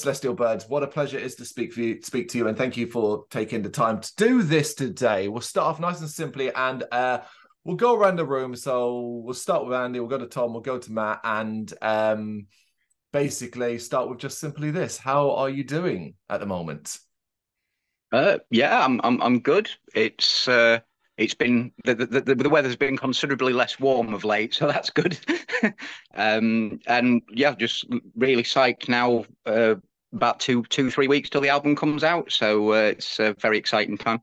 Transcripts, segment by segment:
Celestial Birds, what a pleasure it is to speak for you, speak to you, and thank you for taking the time to do this today. We'll start off nice and simply, and uh, we'll go around the room. So we'll start with Andy, we'll go to Tom, we'll go to Matt, and um, basically start with just simply this: How are you doing at the moment? Uh, yeah, I'm I'm I'm good. It's uh, it's been the, the the weather's been considerably less warm of late, so that's good. um, and yeah, just really psyched now. Uh, about two two three weeks till the album comes out, so uh, it's a very exciting time.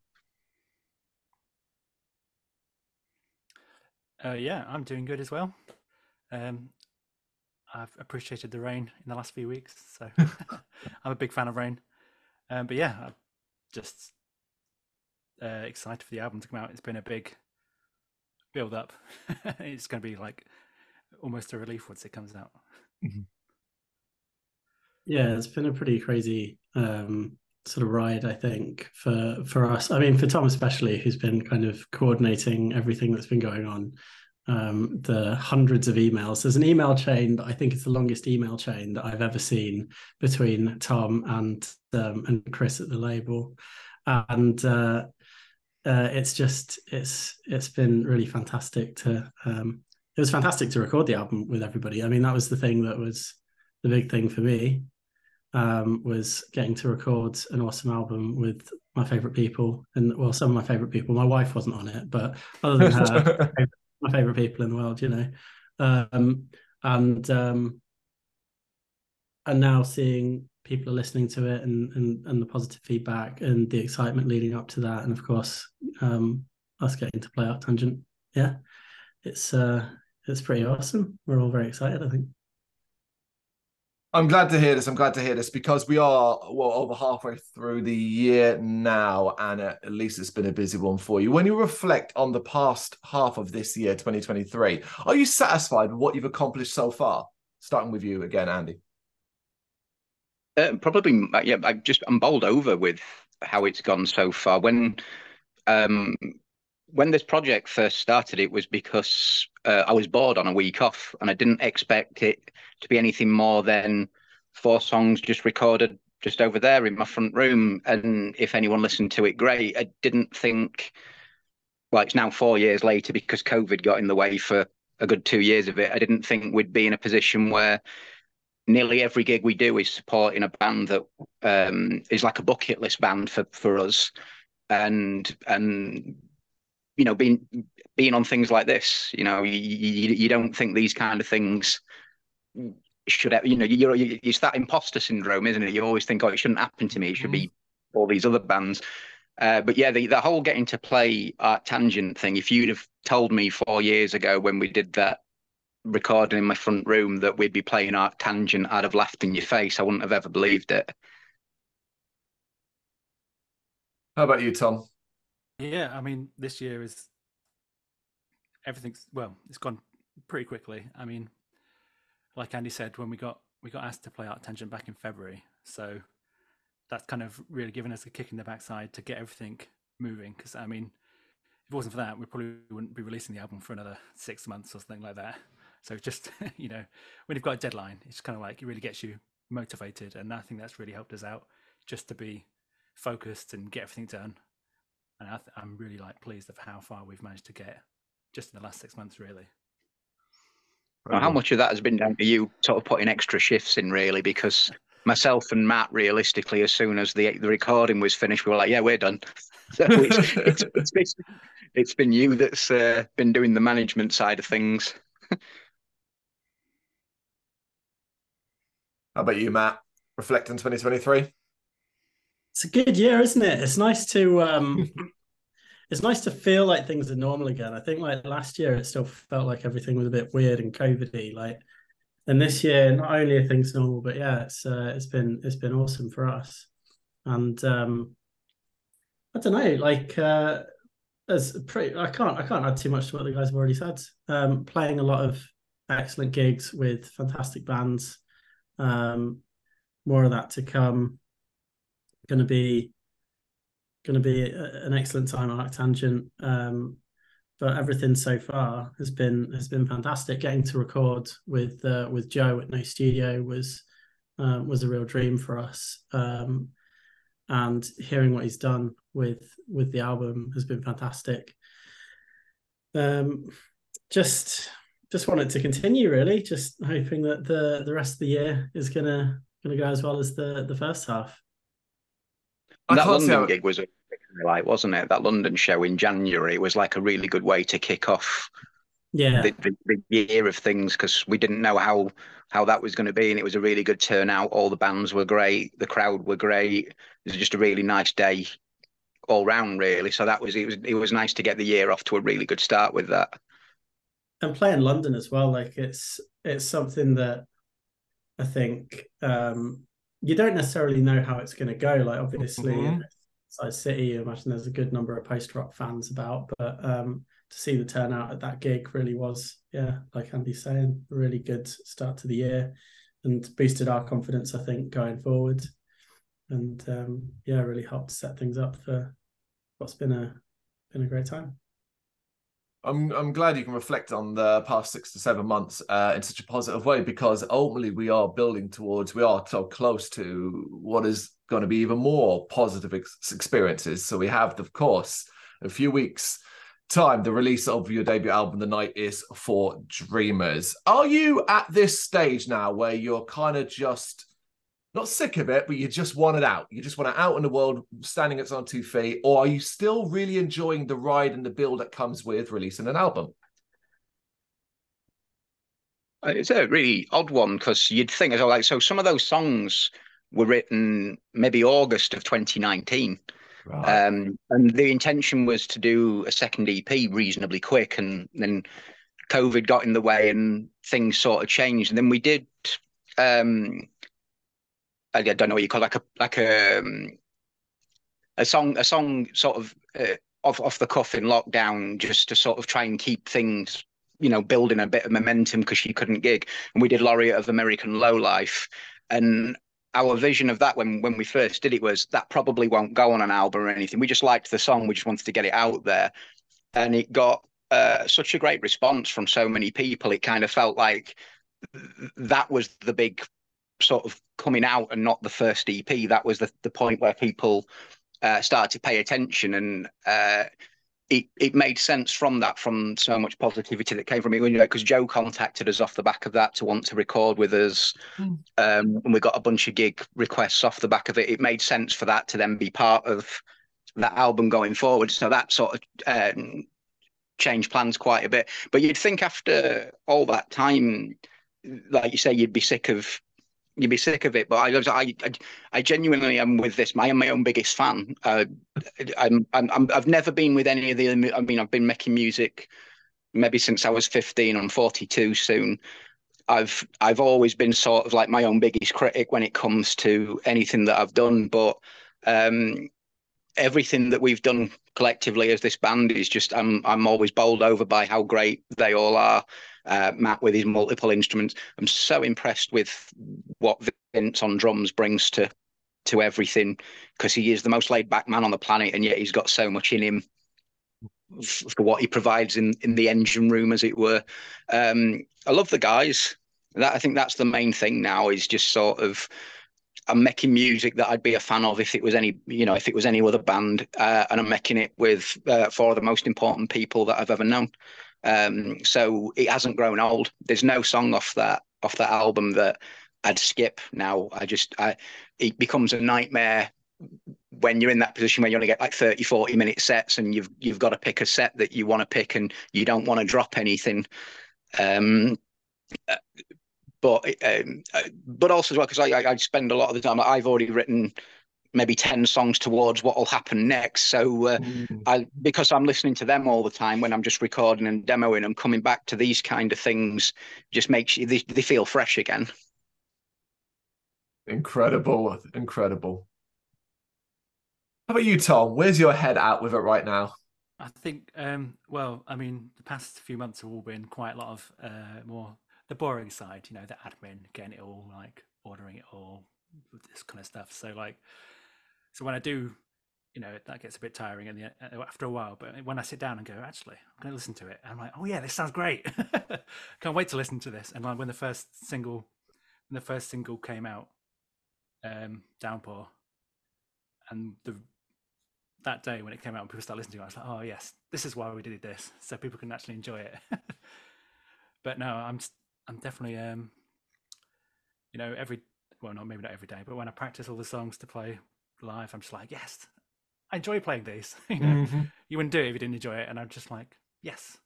Uh, yeah, I'm doing good as well. Um, I've appreciated the rain in the last few weeks, so I'm a big fan of rain. Um, but yeah, I'm just uh, excited for the album to come out. It's been a big build up. it's going to be like almost a relief once it comes out. Mm-hmm. Yeah, it's been a pretty crazy um, sort of ride, I think, for for us. I mean, for Tom especially, who's been kind of coordinating everything that's been going on. Um, the hundreds of emails. There's an email chain that I think is the longest email chain that I've ever seen between Tom and um, and Chris at the label, and uh, uh, it's just it's it's been really fantastic to um, it was fantastic to record the album with everybody. I mean, that was the thing that was the big thing for me um, was getting to record an awesome album with my favorite people. And well, some of my favorite people. My wife wasn't on it, but other than her, my favorite people in the world, you know. Um, and um, and now seeing people are listening to it and and, and the positive feedback and the excitement leading up to that. And of course um us getting to play Arctangent yeah it's uh it's pretty awesome. We're all very excited i think I'm glad to hear this. I'm glad to hear this because we are well over halfway through the year now, and at least it's been a busy one for you. When you reflect on the past half of this year, 2023, are you satisfied with what you've accomplished so far? Starting with you again, Andy. Uh, probably, yeah. I just I'm bowled over with how it's gone so far. When um, when this project first started, it was because uh, I was bored on a week off, and I didn't expect it to be anything more than four songs just recorded just over there in my front room. And if anyone listened to it, great. I didn't think. Well, it's now four years later because COVID got in the way for a good two years of it. I didn't think we'd be in a position where nearly every gig we do is supporting a band that um, is like a bucket list band for for us, and and you know being being on things like this, you know, you, you, you don't think these kind of things should have, you know, you're, you, it's that imposter syndrome, isn't it? You always think, oh, it shouldn't happen to me. It should be mm-hmm. all these other bands. Uh, but yeah, the, the whole getting to play Arctangent thing, if you'd have told me four years ago when we did that recording in my front room that we'd be playing Arctangent, I'd have laughed in your face. I wouldn't have ever believed it. How about you, Tom? Yeah, I mean, this year is everything's well, it's gone pretty quickly. I mean, like Andy said, when we got we got asked to play Arctangent back in February, so that's kind of really given us a kick in the backside to get everything moving. Because I mean, if it wasn't for that, we probably wouldn't be releasing the album for another six months or something like that. So just you know, when you've got a deadline, it's kind of like it really gets you motivated, and I think that's really helped us out just to be focused and get everything done. And I am really like pleased of how far we've managed to get just in the last six months, really. Well, how much of that has been down to you sort of putting extra shifts in, really? Because myself and Matt, realistically, as soon as the the recording was finished, we were like, "Yeah, we're done." So it's, it's, it's, been, it's been you that's uh, been doing the management side of things. How about you, Matt? Reflecting 2023? It's a good year, isn't it? It's nice to um it's nice to feel like things are normal again. I think like last year it still felt like everything was a bit weird and COVIDy. Like and this year not only are things normal, but yeah, it's uh, it's been it's been awesome for us. And um I don't know, like uh as pretty I can't I can't add too much to what the guys have already said. Um playing a lot of excellent gigs with fantastic bands um, more of that to come. Going to be going to be a, an excellent time on Arctangent. Um, but everything so far has been has been fantastic. Getting to record with uh, with Joe at No Studio was um, was a real dream for us. Um, and hearing what he's done with with the album has been fantastic. Um, just just want it to continue, really. Just hoping that the the rest of the year is gonna gonna go as well as the the first half. That London gig was a like, wasn't it? That London show in January was like a really good way to kick off yeah. the, the, the year of things because we didn't know how how that was going to be and it was a really good turnout. All the bands were great the crowd were great. It was just a really nice day all round really. So that was it was it was nice to get the year off to a really good start with that. And play in london as well like it's it's something that i think um you don't necessarily know how it's going to go like obviously mm-hmm. city i imagine there's a good number of post rock fans about but um to see the turnout at that gig really was, yeah, like Andy's saying, really good start to the year and boosted our confidence, I think, going forward. And um, yeah, really helped set things up for what's been a been a great time. I'm I'm glad you can reflect on the past six to seven months uh, in such a positive way because ultimately we are building towards we are so close to what is going to be even more positive ex- experiences. So we have, of course, a few weeks time the release of your debut album the night is for dreamers are you at this stage now where you're kind of just not sick of it but you just want it out you just want it out in the world standing its on two feet or are you still really enjoying the ride and the build that comes with releasing an album uh, it's a really odd one because you'd think as well like so some of those songs were written maybe august of 2019 Right. Um, and the intention was to do a second EP reasonably quick, and then COVID got in the way, and things sort of changed. And then we did, um, I, don't know what you call it, like a like a um, a song, a song sort of uh, off off the cuff in lockdown, just to sort of try and keep things, you know, building a bit of momentum because she couldn't gig. And we did Laureate of American Low Life, and our vision of that when when we first did it was that probably won't go on an album or anything. We just liked the song. We just wanted to get it out there, and it got uh, such a great response from so many people. It kind of felt like that was the big sort of coming out and not the first EP. That was the the point where people uh, started to pay attention and. Uh, it, it made sense from that, from so much positivity that came from it. You know, because Joe contacted us off the back of that to want to record with us, mm. um, and we got a bunch of gig requests off the back of it. It made sense for that to then be part of that album going forward. So that sort of um, changed plans quite a bit. But you'd think after all that time, like you say, you'd be sick of you'd be sick of it. But I, I, I genuinely am with this. I am my own biggest fan. Uh, I'm, I'm, I've never been with any of the. I mean, I've been making music maybe since I was 15. I'm 42 soon. I've, I've always been sort of like my own biggest critic when it comes to anything that I've done. But um, everything that we've done collectively as this band is just I'm I'm always bowled over by how great they all are uh, Matt with his multiple instruments. I'm so impressed with what Vince on drums brings to to everything because he is the most laid back man on the planet, and yet he's got so much in him for what he provides in in the engine room, as it were. Um, I love the guys. That I think that's the main thing now is just sort of I'm making music that I'd be a fan of if it was any, you know, if it was any other band, uh, and I'm making it with uh, four of the most important people that I've ever known. Um, so it hasn't grown old. There's no song off that off that album that I'd skip now. I just I it becomes a nightmare when you're in that position where you only get like 30 40 minute sets and you've you've got to pick a set that you want to pick and you don't want to drop anything um, but um, but also as well because I, I spend a lot of the time I've already written maybe 10 songs towards what will happen next. So uh, mm. i because i'm listening to them all the time when i'm just recording and demoing and coming back to these kind of things just makes you they, they feel fresh again. Incredible incredible. How about you tom? Where's your head at with it right now? I think um, well i mean the past few months have all been quite a lot of uh, more the boring side you know the admin getting it all like ordering it all this kind of stuff. So like so when I do, you know, that gets a bit tiring uh, after a while. But when I sit down and go, actually, I'm going to listen to it, I'm like, oh yeah, this sounds great. Can't wait to listen to this. And like when the first single, when the first single came out, um, Downpour, and the that day when it came out and people started listening to it, I was like, oh yes, this is why we did this, so people can actually enjoy it. but no, I'm I'm definitely um, you know, every well, not maybe not every day, but when I practice all the songs to play live, I'm just like, yes, I enjoy playing these. you know, mm-hmm. you wouldn't do it if you didn't enjoy it, and I'm just like, yes,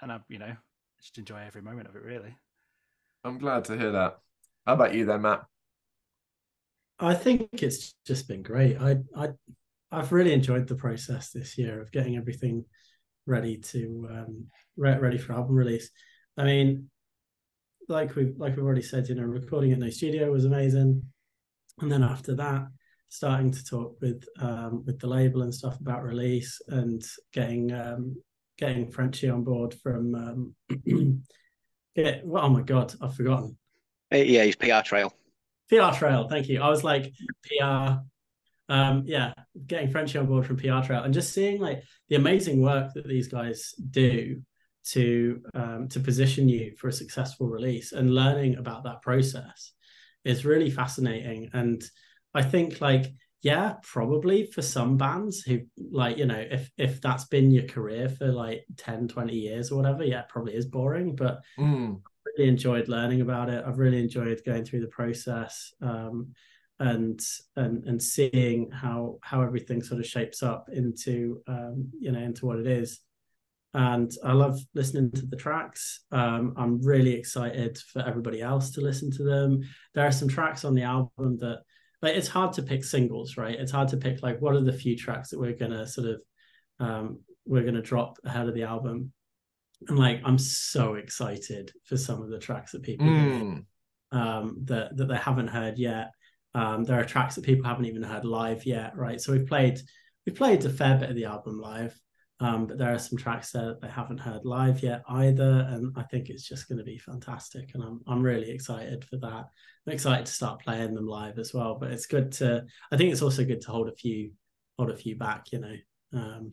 and I, you know, just enjoy every moment of it. Really. I'm glad to hear that. How about you then, Matt? I think it's just been great. I I I've really enjoyed the process this year of getting everything ready to um re- ready for album release. I mean, like we like we've already said, you know, recording at No Studio was amazing, and then after that, starting to talk with um with the label and stuff about release and getting um getting Frenchy on board from um yeah, well, oh my god, I've forgotten. Yeah, he's PR Trail. PR Trail, thank you. I was like PR um, yeah, getting Frenchy on board from PR Trail and just seeing like the amazing work that these guys do to um, to position you for a successful release and learning about that process is really fascinating. And I think like yeah, probably for some bands who like you know if if that's been your career for like 10 20 years or whatever yeah probably is boring but mm. really enjoyed learning about it. I've really enjoyed going through the process um, and and and seeing how how everything sort of shapes up into um, you know into what it is. And i love listening to the tracks. Um, i'm really excited for everybody else to listen to them. There are some tracks on the album that like it's hard to pick singles right it's hard to pick like what are the few tracks that we're gonna sort of um, we're gonna drop ahead of the album and like i'm so excited for some of the tracks that people mm. um, that that they haven't heard yet um, there are tracks that people haven't even heard live yet, right? So we've played we've played a fair bit of the album live, um, but there are some tracks there that they haven't heard live yet either, and I think it's just going to be fantastic, and I'm I'm really excited for that. I'm excited to start playing them live as well, but it's good to. I think it's also good to hold a few hold a few back, you know. Um,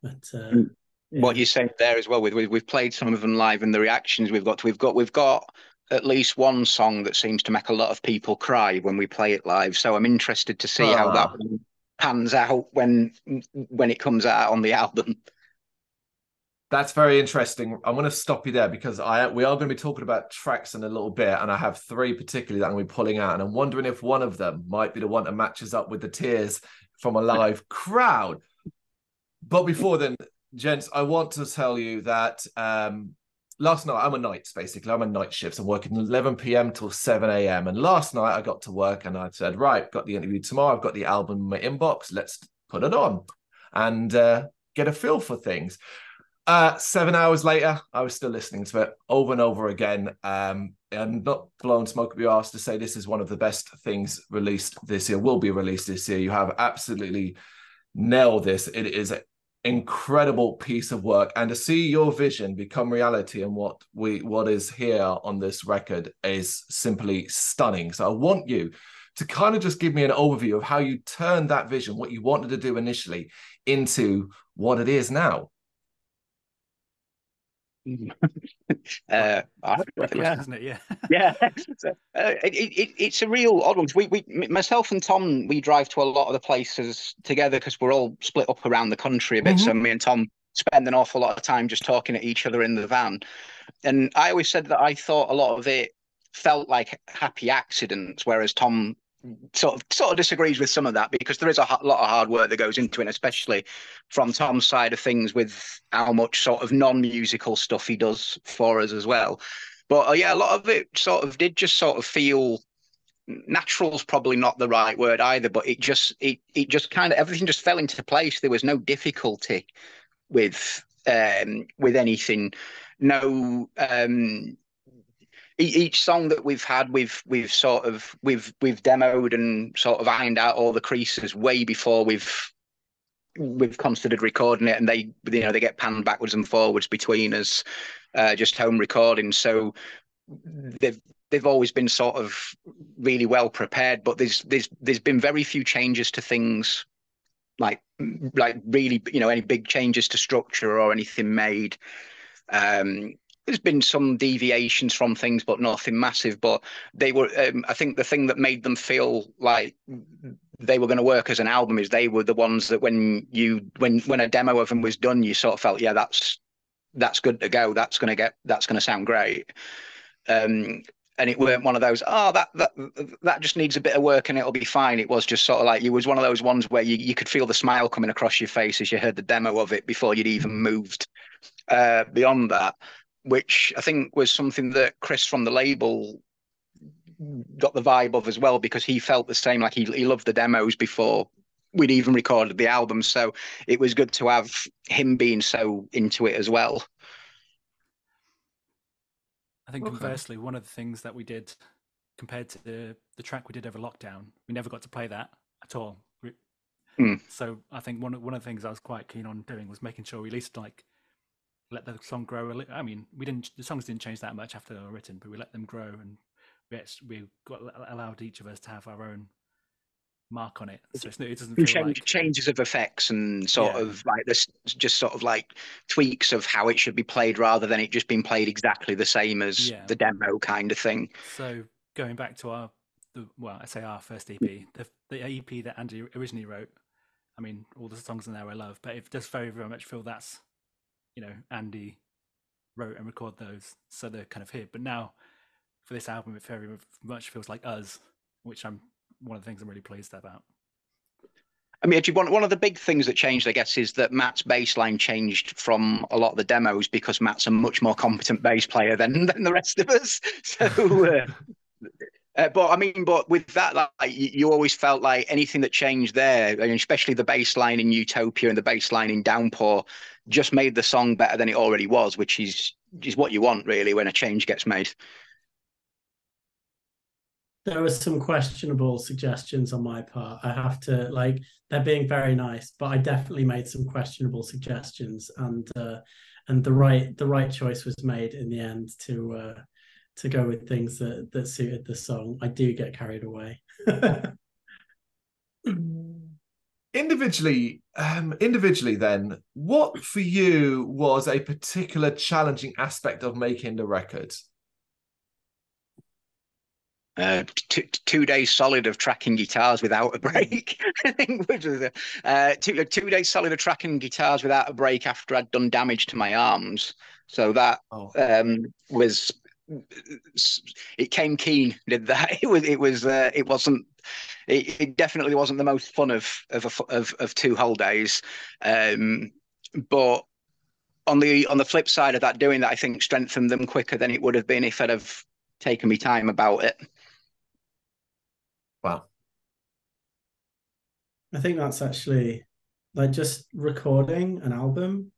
but uh, mm. yeah. what you're saying there as well, with we've played some of them live, and the reactions we've got, we've got we've got at least one song that seems to make a lot of people cry when we play it live. So I'm interested to see oh. how that ah. Pans out when when it comes out on the album. That's very interesting. I'm going to stop you there because I we are going to be talking about tracks in a little bit, and I have three particularly that I'm going to be pulling out, and I'm wondering if one of them might be the one that matches up with the tears from a live crowd. But before then, gents, I want to tell you that um, last night I'm a nights basically. I'm a night shifts. I'm working 11 p.m. till 7 a.m. And last night I got to work and I said, right, got the interview tomorrow. I've got the album in my inbox. Let's put it on and uh, get a feel for things. Uh, seven hours later, I was still listening to it over and over again. Um, and not blowing smoke up your ass to say this is one of the best things released this year, will be released this year. You have absolutely nailed this. It is incredible piece of work. And to see your vision become reality and what we what is here on this record is simply stunning. So i want you to kind of just give me an overview of how you turned that vision what you wanted to do initially into what it is now uh, yeah. isn't it? Yeah, yeah. Uh, it, it, it's a real odd one. We, we, myself and Tom, we drive to a lot of the places together because we're all split up around the country a bit. Mm-hmm. So me and Tom spend an awful lot of time just talking to each other in the van. And I always said that I thought a lot of it felt like happy accidents, whereas Tom sort of sort of disagrees with some of that because there is a lot of hard work that goes into it, especially from Tom's side of things with how much sort of non-musical stuff he does for us as well. But uh, yeah, a lot of it sort of did just sort of feel natural's probably not the right word either, but it just it it just kind of everything just fell into place. There was no difficulty with um with anything, no um each song that we've had, we've we've sort of we've we've demoed and sort of ironed out all the creases way before we've we've considered recording it, and they you know they get panned backwards and forwards between us, uh, just home recording. So they've they've always been sort of really well prepared, but there's there's there's been very few changes to things like like really you know any big changes to structure or anything made um there's been some deviations from things, but nothing massive. But they were, um, I think, the thing that made them feel like they were going to work as an album is they were the ones that when you when when a demo of them was done, you sort of felt, yeah, that's that's good to go. That's going to get that's going to sound great. Um, and it weren't one of those oh that that that just needs a bit of work and it'll be fine it was just sort of like it was one of those ones where you, you could feel the smile coming across your face as you heard the demo of it before you'd even moved uh, beyond that which i think was something that chris from the label got the vibe of as well because he felt the same like he, he loved the demos before we'd even recorded the album so it was good to have him being so into it as well I think okay. conversely, one of the things that we did compared to the the track we did over lockdown, we never got to play that at all. Mm. So I think one one of the things I was quite keen on doing was making sure we at least like let the song grow a little. I mean, we didn't the songs didn't change that much after they were written, but we let them grow and we we got allowed each of us to have our own mark on it. So it doesn't feel Change, like... changes of effects and sort yeah. of like this, just sort of like tweaks of how it should be played, rather than it just being played exactly the same as yeah. the demo kind of thing. So going back to our, the, well, I say our first EP, the the EP that Andy originally wrote. I mean, all the songs in there I love, but it does very very much feel that's, you know, Andy wrote and recorded those, so they're kind of here. But now, for this album, it very much feels like us, which I'm one of the things I'm really pleased about. I mean, one one of the big things that changed, I guess, is that Matt's bass line changed from a lot of the demos because Matt's a much more competent bass player than than the rest of us. So, uh, uh, but I mean, but with that, like you, always felt like anything that changed there, especially the bass line in Utopia and the bass line in Downpour, just made the song better than it already was, which is is what you want really when a change gets made there were some questionable suggestions on my part. I have to like they're being very nice, but I definitely made some questionable suggestions, and uh, and the right the right choice was made in the end to uh, to go with things that that suited the song. I do get carried away. individually um individually then what for you was a particular challenging aspect of making the record uh, t- two days solid of tracking guitars without a break. I think which was uh, two two days solid of tracking guitars without a break after I'd done damage to my arms. So that oh. um, was it came keen. Did that? It was it was uh, it wasn't. It, it, definitely wasn't the most fun of of of, of two whole days. Um, but on the on the flip side of that, doing that, I think strengthened them quicker than it would have been if I'd have taken me time about it. Wow. I think that's actually like just recording an album.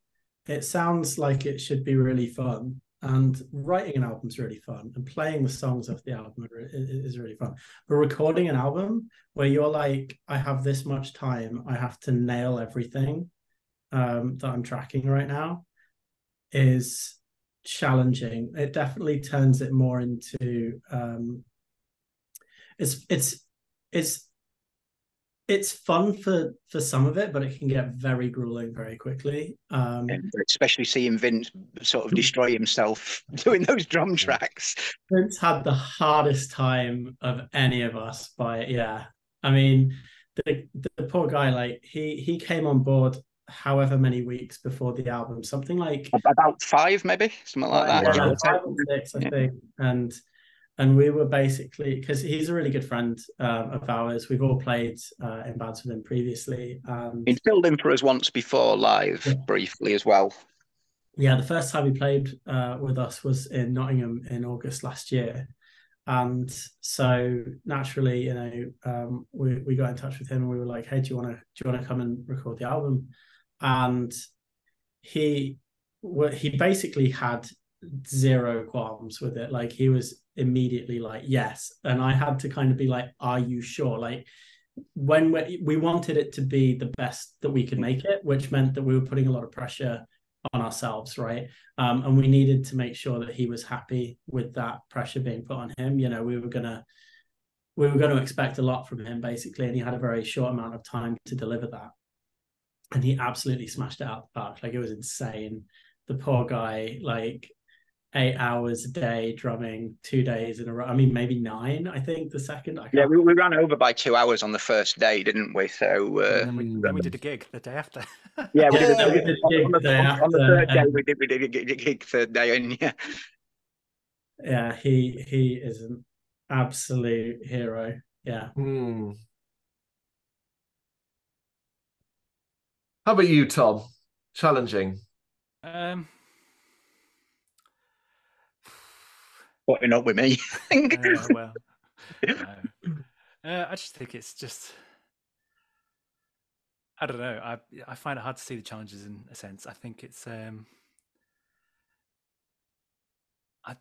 It sounds like it should be really fun, and writing an album is really fun, and playing the songs off the album is really fun. But recording an album where you're like, I have this much time, I have to nail everything um, that I'm tracking right now, is challenging. It definitely turns it more into um, it's it's it's it's fun for for some of it, but it can get very grueling very quickly. Um, especially seeing Vince sort of destroy himself doing those drum tracks. Vince had the hardest time of any of us by yeah. I mean, the the poor guy, like he he came on board however many weeks before the album, something like about five, maybe something like that. Yeah, five or six, I yeah. think, and and we were basically because he's a really good friend um, of ours. We've all played uh, in bands with him previously. And... He filled in for us once before live, yeah. briefly as well. Yeah, the first time he played uh, with us was in Nottingham in August last year, and so naturally, you know, um, we we got in touch with him and we were like, "Hey, do you want to do you want to come and record the album?" And he he basically had zero qualms with it. Like he was immediately like, yes. And I had to kind of be like, are you sure? Like when we, we wanted it to be the best that we could make it, which meant that we were putting a lot of pressure on ourselves, right? Um, and we needed to make sure that he was happy with that pressure being put on him. You know, we were gonna we were going to expect a lot from him basically, and he had a very short amount of time to deliver that. And he absolutely smashed it out the park. Like it was insane. The poor guy, like eight hours a day drumming two days in a row. I mean, maybe nine. I think the second. I yeah, we, we ran over by two hours on the first day, didn't we? So uh, then, we, then we did a gig the day after. yeah, we did, a, we did a gig the, the day on, on the third day. We did we did a gig, gig third day, and yeah, Yeah, he he is an absolute hero. Yeah. Hmm. How about you, Tom? Challenging. um, putting up with me. well. Uh, I just think it's just. I don't know. I I find it hard to see the challenges in a sense. I think it's. um I.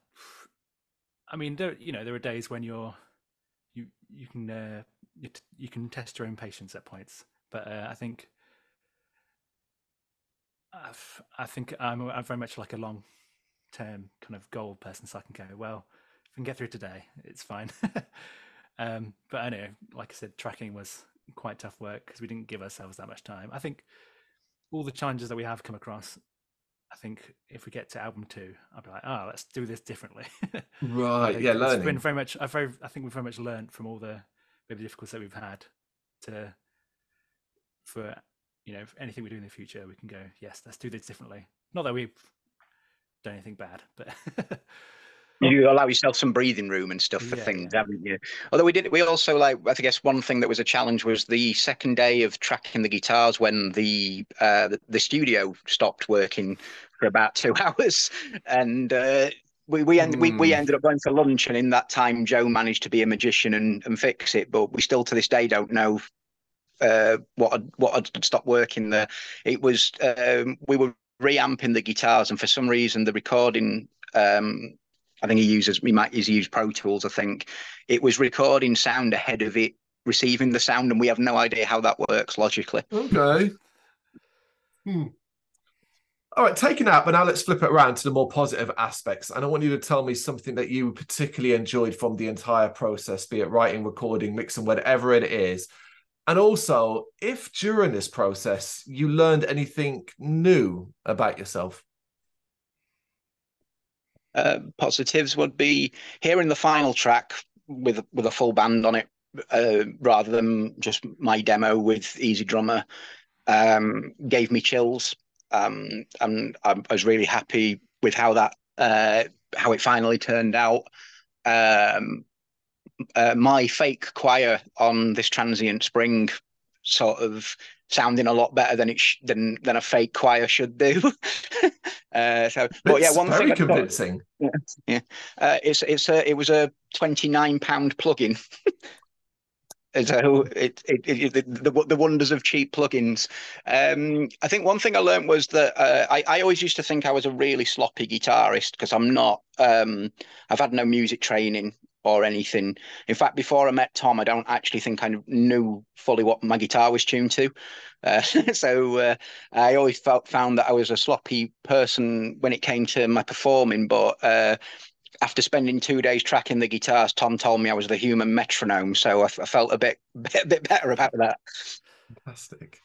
I mean, there you know there are days when you're, you you can uh, you, you can test your own patience at points, but uh, I think. I've, I think I'm I'm very much like a long term kind of goal person, so I can go well. If I can get through today, it's fine. um, but I know, like I said, tracking was quite tough work because we didn't give ourselves that much time. I think all the challenges that we have come across. I think if we get to album two, I'll be like, oh, let's do this differently. Right. Yeah, it's learning. been very much. I very. I think we've very much learned from all the maybe difficulties that we've had to for you know for anything we do in the future, we can go yes, let's do this differently. Not that we've anything bad, but you allow yourself some breathing room and stuff for Yeah, things, yeah. haven't you? Although we did, we also like. I guess one thing that was a challenge was the second day of tracking the guitars when the uh, the, studio stopped working for about two hours, and. Uh, we we, end, we we Hmm. ended up going for lunch, and in that time, Joe managed to be a magician and, and fix it. But we still, to this day, don't know uh, what had, what had stopped working there. It was um, we were reamping the guitars, and for some reason, the recording um, I think he uses he might he's used Pro Tools. I think it was recording sound ahead of it receiving the sound, and we have no idea how that works logically. Okay. Hmm. All right, taking out, but now let's flip it around to the more positive aspects. And I want you to tell me something that you particularly enjoyed from the entire process, be it writing, recording, mixing, whatever it is. And also, if during this process you learned anything new about yourself. Uh, positives would be hearing the final track with with a full band on it, uh, rather than just my demo with EZdrummer. Um, gave me chills, um, and I was really happy with how that uh, how it finally turned out. Um, uh, my fake choir on this transient spring sort of sounding a lot better than it sh- than than a fake choir should do. uh, so, but yeah, one very thing I thought- convincing. uh, it's it's a it was a twenty nine pound plugin. So it, it, it the, the wonders of cheap plugins. Um, I think one thing I learned was that uh, I I always used to think I was a really sloppy guitarist because I'm not. Um, I've had no music training or anything. In fact, before I met Tom, I don't actually think I knew fully what my guitar was tuned to. Uh, so uh, I always felt found that I was a sloppy person when it came to my performing, but. Uh, after spending two days tracking the guitars, Tom told me I was the human metronome, so I, I felt a bit, bit, bit better about that. Fantastic.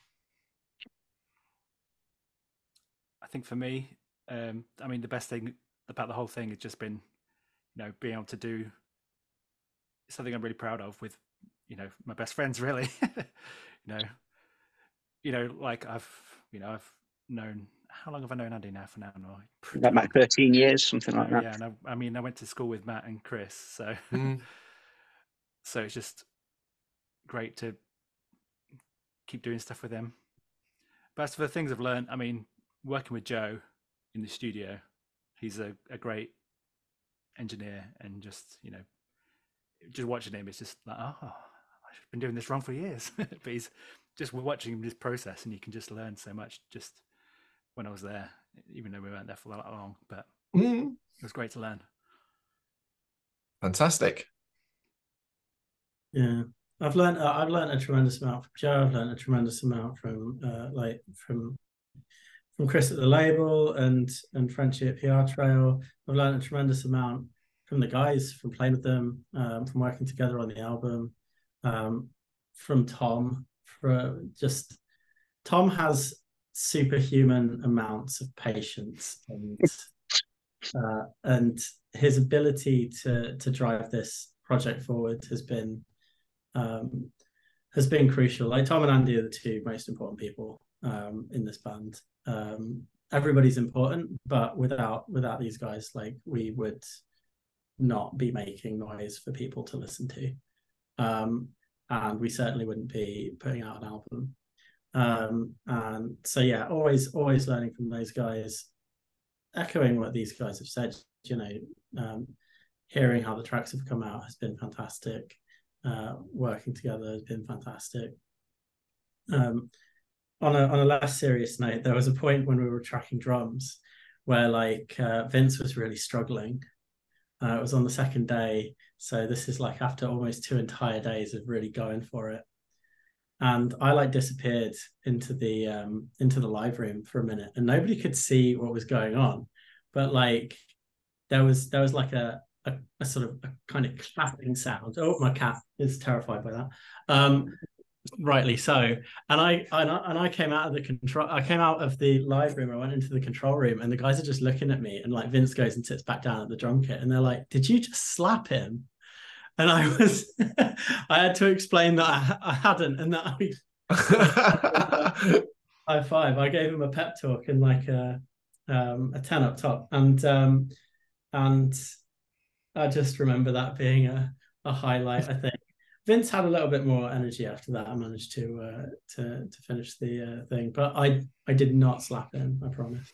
I think for me, um, I mean, the best thing about the whole thing has just been, you know, being able to do something I'm really proud of with, you know, my best friends. Really, you know, you know, like I've, you know, I've known how long have I known Andy now for now? No, pretty Like thirteen years, something like that. yeah, and I, I mean, I went to school with Matt and Chris, so Mm. so it's just great to keep doing stuff with them. But as for the things I've learned, I mean, working with Joe in the studio, he's a, a great engineer, and just you know, just watching him, it's just like, oh, I've been doing this wrong for years. but he's just watching this process, and you can just learn so much. Just when I was there, even though we weren't there for that long, but Mm. it was great to learn. Fantastic. Yeah, I've learned. Uh, I've learned a tremendous amount from Joe. I've learned a tremendous amount from uh, like from from Chris at the label and and Frenchie at PR Trail. I've learned a tremendous amount from the guys, from playing with them, um, from working together on the album, um, from Tom. For just Tom has superhuman amounts of patience and uh, and his ability to to drive this project forward has been um, has been crucial. Like Tom and Andy are the two most important people um, in this band. Um, everybody's important, but without without these guys, like we would not be making noise for people to listen to, um, and we certainly wouldn't be putting out an album. Um, and so yeah, always always learning from those guys, echoing what these guys have said. You know, um, hearing how the tracks have come out has been fantastic. Uh, working together has been fantastic. Um, on a on a less serious note, there was a point when we were tracking drums where like uh, Vince was really struggling. Uh, it was on the second day, so this is like after almost two entire days of really going for it. And I like disappeared into the um, into the live room for a minute, and nobody could see what was going on, but like there was there was like a a, a, sort of a kind of clapping sound. Oh, my cat is terrified by that. Um, rightly so. And I, and I and I came out of the control. I came out of the live room. I went into the control room, and the guys are just looking at me. And like Vince goes and sits back down at the drum kit, and they're like, "Did you just slap him?" And I was, I had to explain that I, I hadn't, and that I. high five. I gave him a pep talk and like a um, a ten up top, and um, and I just remember that being a, a highlight. I think Vince had a little bit more energy after that. I managed to uh, to to finish the uh, thing, but I I did not slap him. I promise.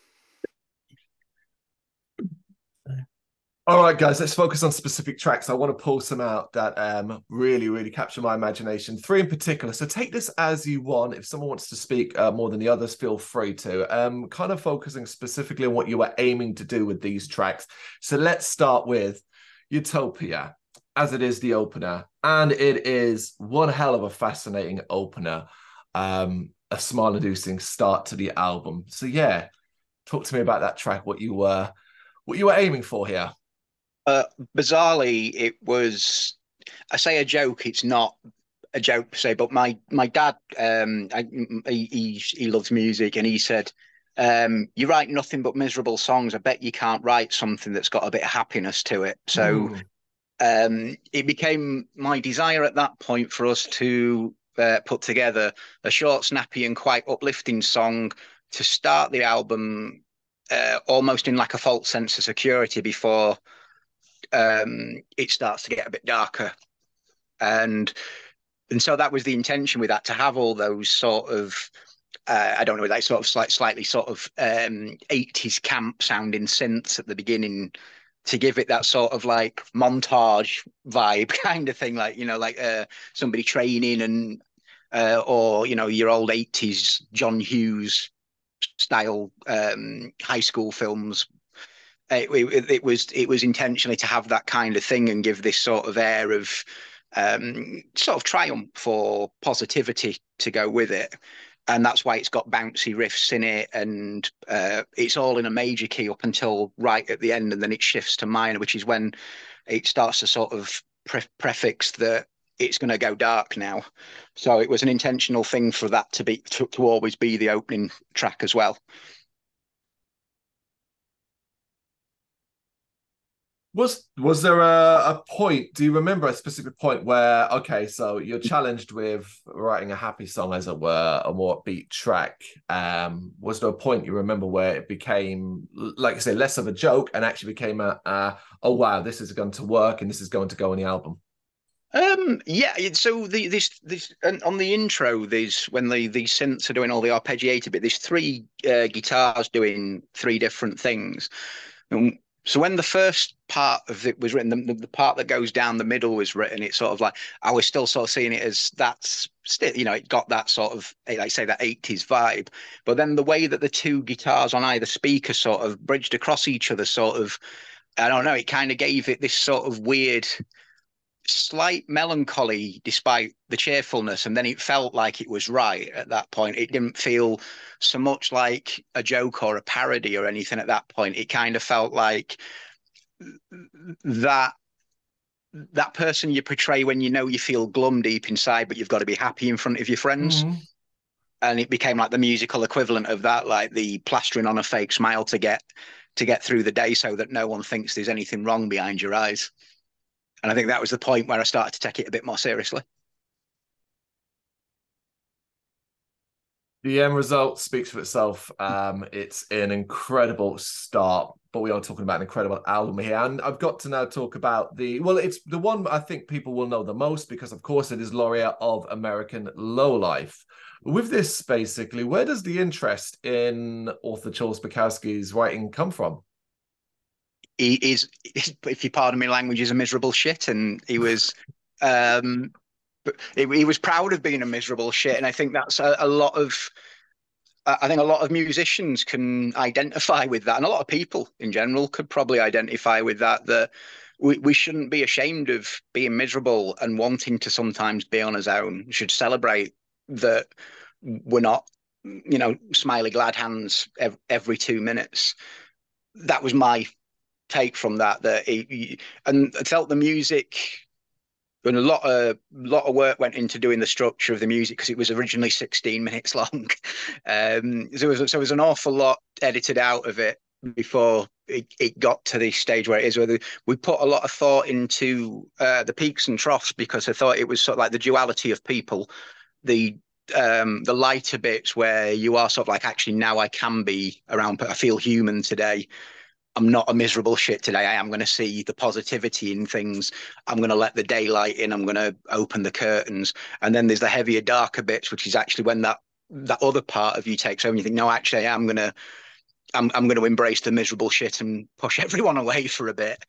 All right, guys, let's focus on specific tracks. I want to pull some out that um, really, really capture my imagination. Three in particular. So take this as you want. If someone wants to speak uh, more than the others, feel free to. Um, kind of focusing specifically on what you were aiming to do with these tracks. So let's start with Utopia, as it is the opener, and it is one hell of a fascinating opener, um, a smile-inducing start to the album. So yeah, talk to me about that track. What you were, what you were aiming for here. Uh, bizarrely, it was. I say a joke. It's not a joke per se, but my my dad, um, I, he, he he loves music, and he said, um, "You write nothing but miserable songs. I bet you can't write something that's got a bit of happiness to it." So. Um, it became my desire at that point for us to uh, put together a short, snappy, and quite uplifting song to start the album uh, almost in like a false sense of security before um, it starts to get a bit darker. And and so that was the intention with that to have all those sort of uh, I don't know that sort of slight, slightly sort of um, 80s camp sounding synths at the beginning to give it that sort of like montage vibe kind of thing like you know like uh, somebody training and uh, or you know your old 80s John Hughes style um, high school films. It, it, it, was it was intentionally to have that kind of thing and give this sort of air of um, sort of triumph or positivity to go with it and that's why it's got bouncy riffs in it and uh, it's all in a major key up until right at the end and then it shifts to minor which is when it starts to sort of pre- prefix that it's going to go dark now. So it was an intentional thing for that to be to, to always be the opening track as well Was was there a, a point? Do you remember a specific point where okay, so you're challenged with writing a happy song, as it were, a more upbeat track? Um, was there a point you remember where it became, like I say, less of a joke and actually became a, a oh wow, this is going to work and this is going to go on the album? Um, yeah. So the this this on the intro, there's when the the synths are doing all the arpeggiated bit. There's three uh, guitars doing three different things. And so when the first part of it was written, the, the, part that goes down the middle was written. It's sort of like I was still sort of seeing it as that's still, you know, it got that sort of eh, like say that eighties vibe. But then the way that the two guitars on either speaker sort of bridged across each other, sort of, I don't know, it kind of gave it this sort of weird slight melancholy despite the cheerfulness and then it felt like it was right at that point it didn't feel so much like a joke or a parody or anything at that point it kind of felt like that that person you portray when you know you feel glum deep inside but you've got to be happy in front of your friends mm-hmm. and it became like the musical equivalent of that like the plastering on a fake smile to get to get through the day so that no one thinks there's anything wrong behind your eyes. And I think that was the point where I started to take it a bit more seriously. The end result speaks for itself. Um, it's an incredible start, but we are talking about an incredible album here. And I've got to now talk about the well, it's the one I think people will know the most because, of course, it is laureate of American Lowlife. With this, basically, where does the interest in author Charles Bukowski's writing come from? He is, if you pardon me, language is a miserable shit, and he was um, he, he, was proud of being a miserable shit, and I think that's a, a lot of. I think a lot of musicians can identify with that, and a lot of people in general could probably identify with that. That we, we shouldn't be ashamed of being miserable and wanting to sometimes be on his own. We should celebrate that we're not, you know, smiley glad hands every two minutes. That was my take from that. That he and I felt the music and a lot of lot of work went into doing the structure of the music because it was originally 16 minutes long. Um, so, was, so there was an awful lot edited out of it before it, it got to the stage where it is. Where the, we put a lot of thought into uh, the peaks and troughs because I thought it was sort of like the duality of people, the um, the lighter bits where you are sort of like actually now I can be around. but I feel human today I'm not a miserable shit today. I am going to see the positivity in things. I'm going to let the daylight in. I'm going to open the curtains. And then there's the heavier, darker bits, which is actually when that that other part of you takes over. And you think, no, actually, I'm going to I'm I'm going to embrace the miserable shit and push everyone away for a bit.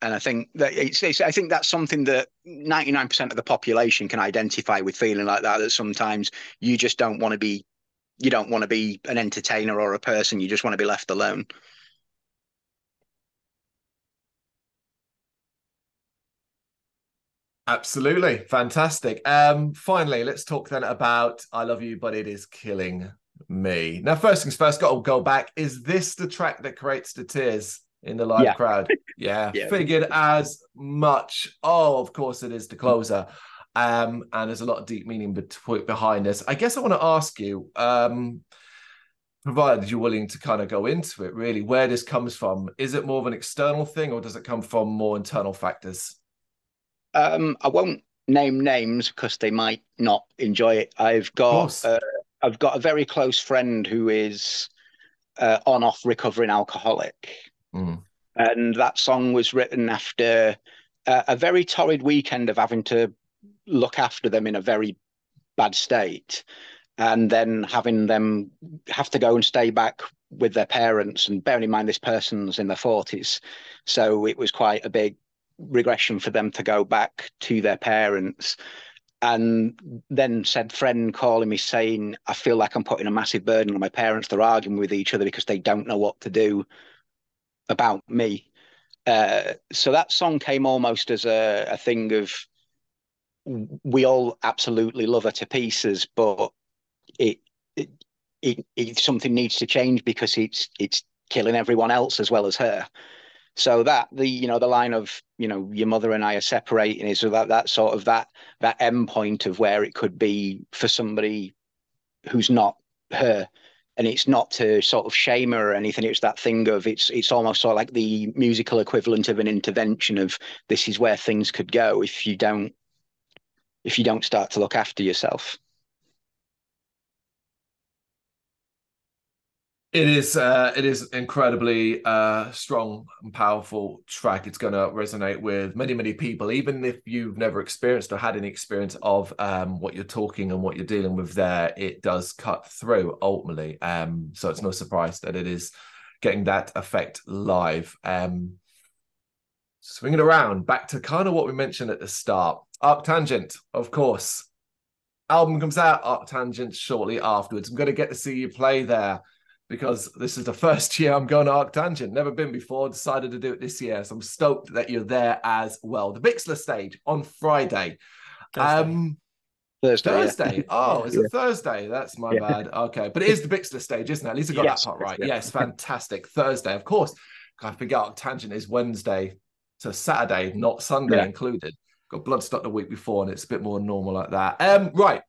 And I think that it's, it's I think that's something that 99% of the population can identify with feeling like that. That sometimes you just don't want to be you don't want to be an entertainer or a person. You just want to be left alone. Absolutely. Fantastic. Um, finally, let's talk then about I Love You, but it is killing me. Now, first things first, got to go back. Is this the track that creates the tears in the live yeah. crowd? Yeah, yeah, figured as much. Oh, of course it is the closer. Um, and there's a lot of deep meaning between, behind this. I guess I want to ask you, um, provided you're willing to kind of go into it, really, where this comes from. Is it more of an external thing or does it come from more internal factors? Um, I won't name names because they might not enjoy it. I've got uh, I've got a very close friend who is uh, on off recovering alcoholic, mm. and that song was written after uh, a very torrid weekend of having to look after them in a very bad state, and then having them have to go and stay back with their parents. And bearing in mind this person's in their forties, so it was quite a big regression for them to go back to their parents. And then said friend calling me saying i feel like i'm putting a massive burden on my parents. They're arguing with each other because they don't know what to do about me. Uh, so that song came almost as a, a thing of we all absolutely love her to pieces but it, it it, it something needs to change because it's it's killing everyone else as well as her so that the you know the line of you know your mother and I are separating is that that sort of that that end point of where it could be for somebody who's not her. And it's not to sort of shame her or anything it's that thing of it's it's almost sort of like the musical equivalent of an intervention of this is where things could go if you don't if you don't start to look after yourself It is uh, it is incredibly uh, strong and powerful track. It's going to resonate with many many people, even if you've never experienced or had any experience of um, what you're talking and what you're dealing with. There, it does cut through ultimately. Um, so it's no surprise that it is getting that effect live. Um, swinging around back to kind of what we mentioned at the start. Arctangent, of course. Album comes out. Arctangent shortly afterwards. I'm going to get to see you play there because this is the first year I'm going to Arctangent. Never been before. Decided to do it this year, so I'm stoked that you're there as well. The Bixler stage on Friday. Thursday. Um, Thursday. Thursday. Yeah. Oh, it's yeah. a Thursday. That's my yeah. bad. Okay, but it is the Bixler stage, isn't it? At least I got yes, that part right. Yes, fantastic. Thursday, of course. I forget Arctangent is Wednesday to Saturday, not Sunday included. Got Bloodstock the week before, and it's a bit more normal like that. Um, right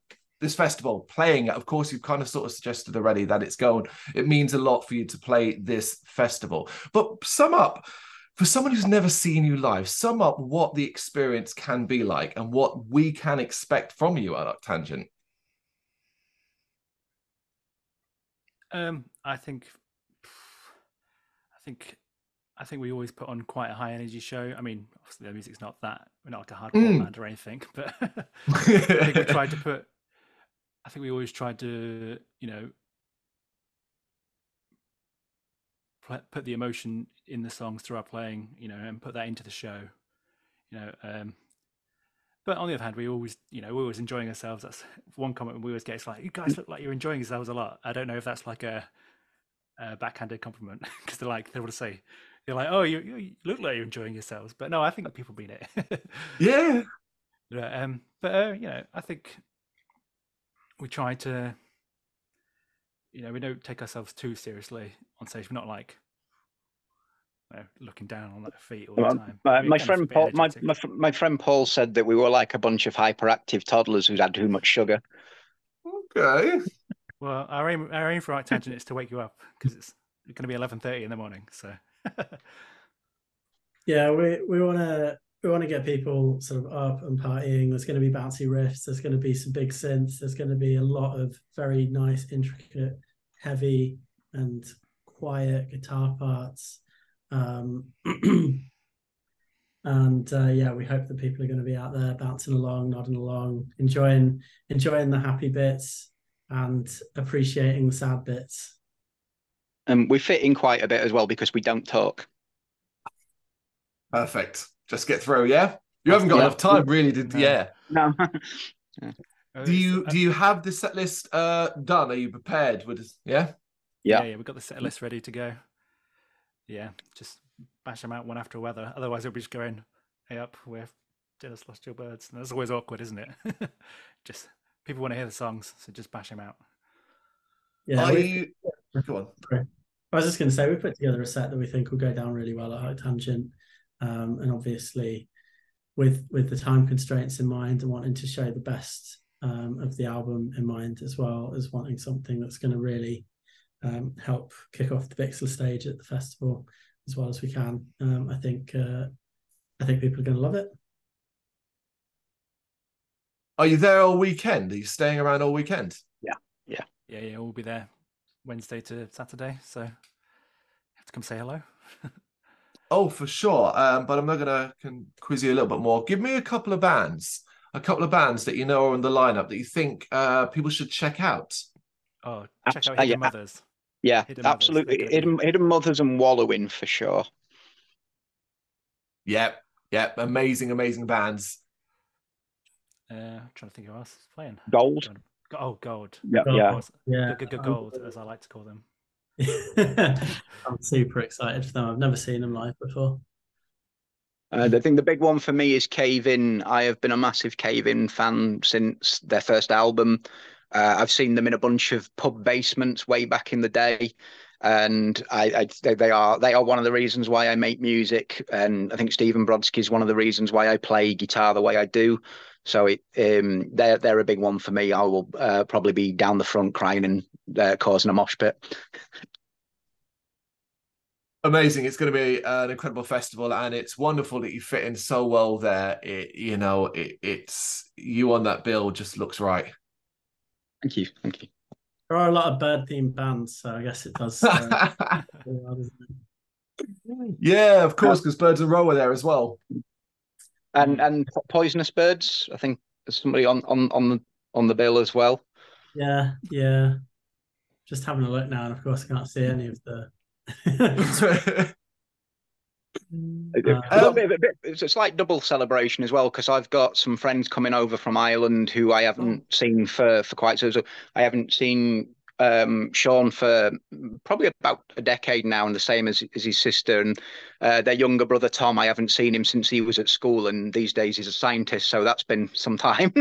this festival playing of course you've kind of sort of suggested already that it's going it means a lot for you to play this festival but sum up for someone who's never seen you live sum up what the experience can be like and what we can expect from you at tangent um i think i think I think we always put on quite a high energy show. I mean, obviously the music's not that we're not like a hardcore mm. band or anything, but I think we tried to put I think we always tried to, you know, put the emotion in the songs through our playing, you know, and put that into the show, you know. Um, but on the other hand, we always, you know, we're always enjoying ourselves. That's one comment we always get. It's like, you guys look like you're enjoying yourselves a lot. I don't know if that's like a, a backhanded compliment because they're like, they want to say, they're like, oh, you, you look like you're enjoying yourselves. But no, I think people mean it. yeah. But, um, but uh, you know, I think we try to you know we don't take ourselves too seriously on stage. We're not like you know, looking down on that feet all the time. my, my friend paul my, my, my friend paul said that we were like a bunch of hyperactive toddlers who'd had too much sugar. Okay. Well our aim our aim for Arctangent is to wake you up because it's going to be 11.30 in the morning so. Yeah we we want to we want to get people sort of up and partying. There's going to be bouncy riffs. There's going to be some big synths. There's going to be a lot of very nice, intricate, heavy, and quiet guitar parts. Um, and uh, yeah, we hope that people are going to be out there bouncing along, nodding along, enjoying enjoying the happy bits and appreciating the sad bits. And we fit in quite a bit as well because we don't talk. Perfect just get through. Yeah, you haven't got yeah. enough time, really. Did no. yeah? No. do you do you have the set list uh, done? Are you prepared? With yeah? yeah, yeah, yeah. We've got the set list ready to go. Yeah, just bash them out one after another. Otherwise, it'll be just going, "Hey up, we're Din of Celestial Birds," and that's always awkward, isn't it? just people want to hear the songs, so just bash them out. Yeah, Are you... go on. I was just going to say we put together a set that we think will go down really well at Arctangent um, and obviously with with the time constraints in mind and wanting to show the best um, of the album in mind as well as wanting something that's going to really um, help kick off the Bixler stage at the festival as well as we can. Um, I think uh, I think people are going to love it. Are you there all weekend? Are you staying around all weekend? Yeah, yeah, yeah, yeah. We'll be there Wednesday to Saturday, so you have to come say hello. Oh, for sure. Um, but I'm not gonna can quiz you a little bit more. Give me a couple of bands, a couple of bands that you know are in the lineup that you think uh, people should check out. Oh, check out Hidden uh, yeah. Mothers. Yeah, Hidden absolutely. Mothers. Hidden, Hidden Mothers and Wallowing for sure. Yep, yep. Amazing, amazing bands. Uh, I'm trying to think who else is playing. Gold. Oh, Gold. Yeah, yeah. yeah. Gold, as I like to call them. I'm super excited for them. I've never seen them live before. Uh, I think the big one for me is Cave In. I have been a massive Cave In fan since their first album. Uh, I've seen them in a bunch of pub basements way back in the day, and I, I, they are they are one of the reasons why I make music. And I think Stephen Brodsky is one of the reasons why I play guitar the way I do. So it, um, they're they're a big one for me. I will uh, probably be down the front crying and uh, causing a mosh pit. Amazing! It's going to be an incredible festival, and it's wonderful that you fit in so well there. It, you know, it, it's you on that bill just looks right. Thank you, thank you. There are a lot of bird themed bands, so I guess it does. Uh, yeah, of course, because Birds in Row are there as well and mm. and poisonous birds. I think there's somebody on on on the on the bill as well. Yeah, yeah. Just having a look now, and of course, I can't see any of the. uh, bit, bit, it's a slight double celebration as well because I've got some friends coming over from Ireland who I haven't oh. seen for for quite so. so I haven't seen um, Sean for probably about a decade now, and the same as, as his sister and uh, their younger brother Tom. I haven't seen him since he was at school, and these days he's a scientist, so that's been some time.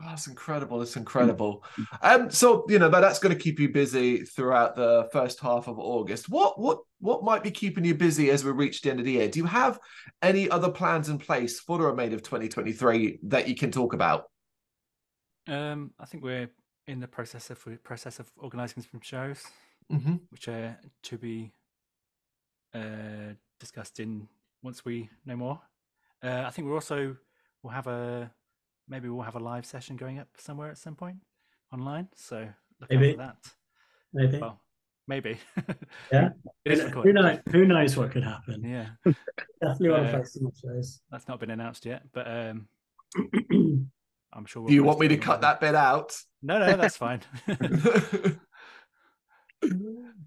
that's incredible. It's incredible. Um, so you know that that's going to keep you busy throughout the first half of August. What what what might be keeping you busy as we reach the end of the year? Do you have any other plans in place for the remainder of 2023 that you can talk about? Um, I think we're in the process of process of organising some shows, Mm-hmm. which are to be uh, discussed in once we know more. Uh, I think we're also we'll have a maybe we'll have a live session going up somewhere at some point online. So look out Maybe. for that. Maybe. Well, maybe. Yeah. who, knows, who knows what could happen? Yeah, Definitely Uh, play some more shows. that's not been announced yet, but um, I'm sure. We'll Do you want me to cut that bit out? No, no, that's fine. we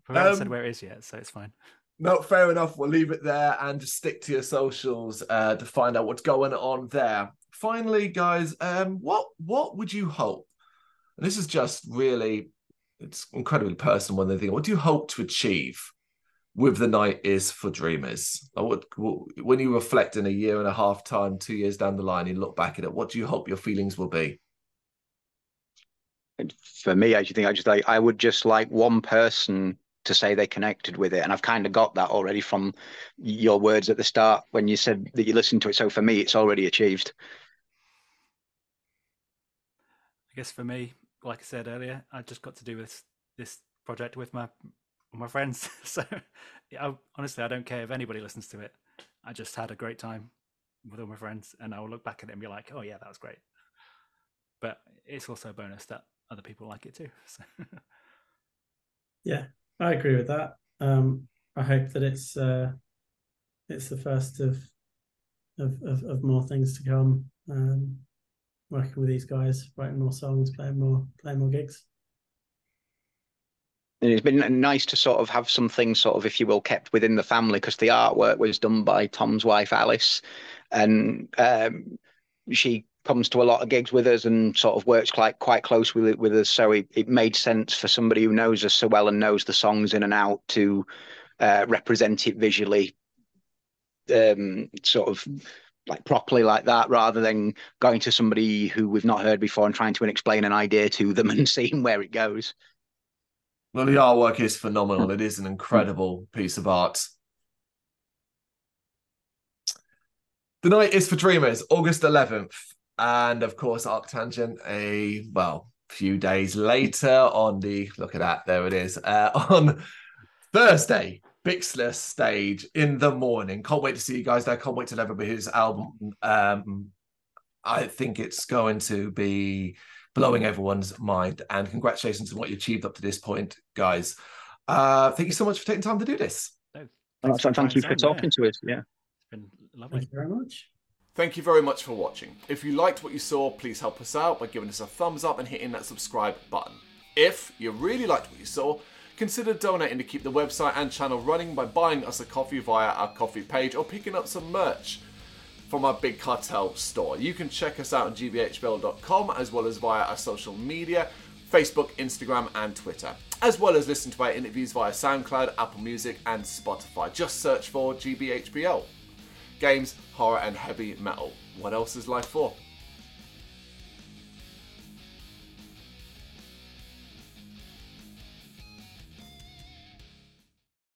haven't said Um, where it is yet, so it's fine. No, fair enough. We'll leave it there and just stick to your socials uh, to find out what's going on there. Finally, guys, um, what what would you hope? And this is just really, it's incredibly personal when they think, what do you hope to achieve with the night is for dreamers? Or what, what- when you reflect in a year and a half time, two years down the line, and look back at it, what do you hope your feelings will be? For me, I just think I just like I would just like one person to say they connected with it, and I've kind of got that already from your words at the start when you said that you listened to it. So for me, it's already achieved. I guess for me, like I said earlier, I just got to do this this project with my my friends. so yeah, I, honestly, I don't care if anybody listens to it. I just had a great time with all my friends, and I will look back at it and be like, "Oh yeah, that was great." But it's also a bonus that other people like it too. So Yeah, I agree with that. Um, I hope that it's uh, it's the first of of, of of more things to come. Um, working with these guys, writing more songs, playing more playing more gigs. And it's been nice to sort of have something sort of, if you will, kept within the family because the artwork was done by Tom's wife Alice, and um, she comes to a lot of gigs with us and sort of works quite quite close with with us. So it, it made sense for somebody who knows us so well and knows the songs in and out to uh, represent it visually, um, sort of like properly like that, rather than going to somebody who we've not heard before and trying to explain an idea to them and seeing where it goes. Well, the artwork is phenomenal. It is an incredible piece of art. The night is for dreamers, August 11th. And of course, Arctangent, a well, few days later on the look at that, there it is. Uh, on Thursday, Bixler stage in the morning. Can't wait to see you guys there. Can't wait to level his album. Um, I think it's going to be blowing everyone's mind. And congratulations on what you achieved up to this point, guys. Uh, thank you so much for taking time to do this. no, Thanks, for thank you for to say, talking to us. Yeah. It's been lovely. Thank you very much. Thank you very much for watching. If you liked what you saw, please help us out by giving us a thumbs up and hitting that subscribe button. If you really liked what you saw, consider donating to keep the website and channel running by buying us a coffee via our Ko-fi page or picking up some merch from our Big Cartel store. You can check us out on gbhbl.com as well as via our social media Facebook, Instagram, and Twitter, as well as listen to our interviews via SoundCloud, Apple Music, and Spotify. Just search for GBHBL. Games, horror, and heavy metal. What else is life for?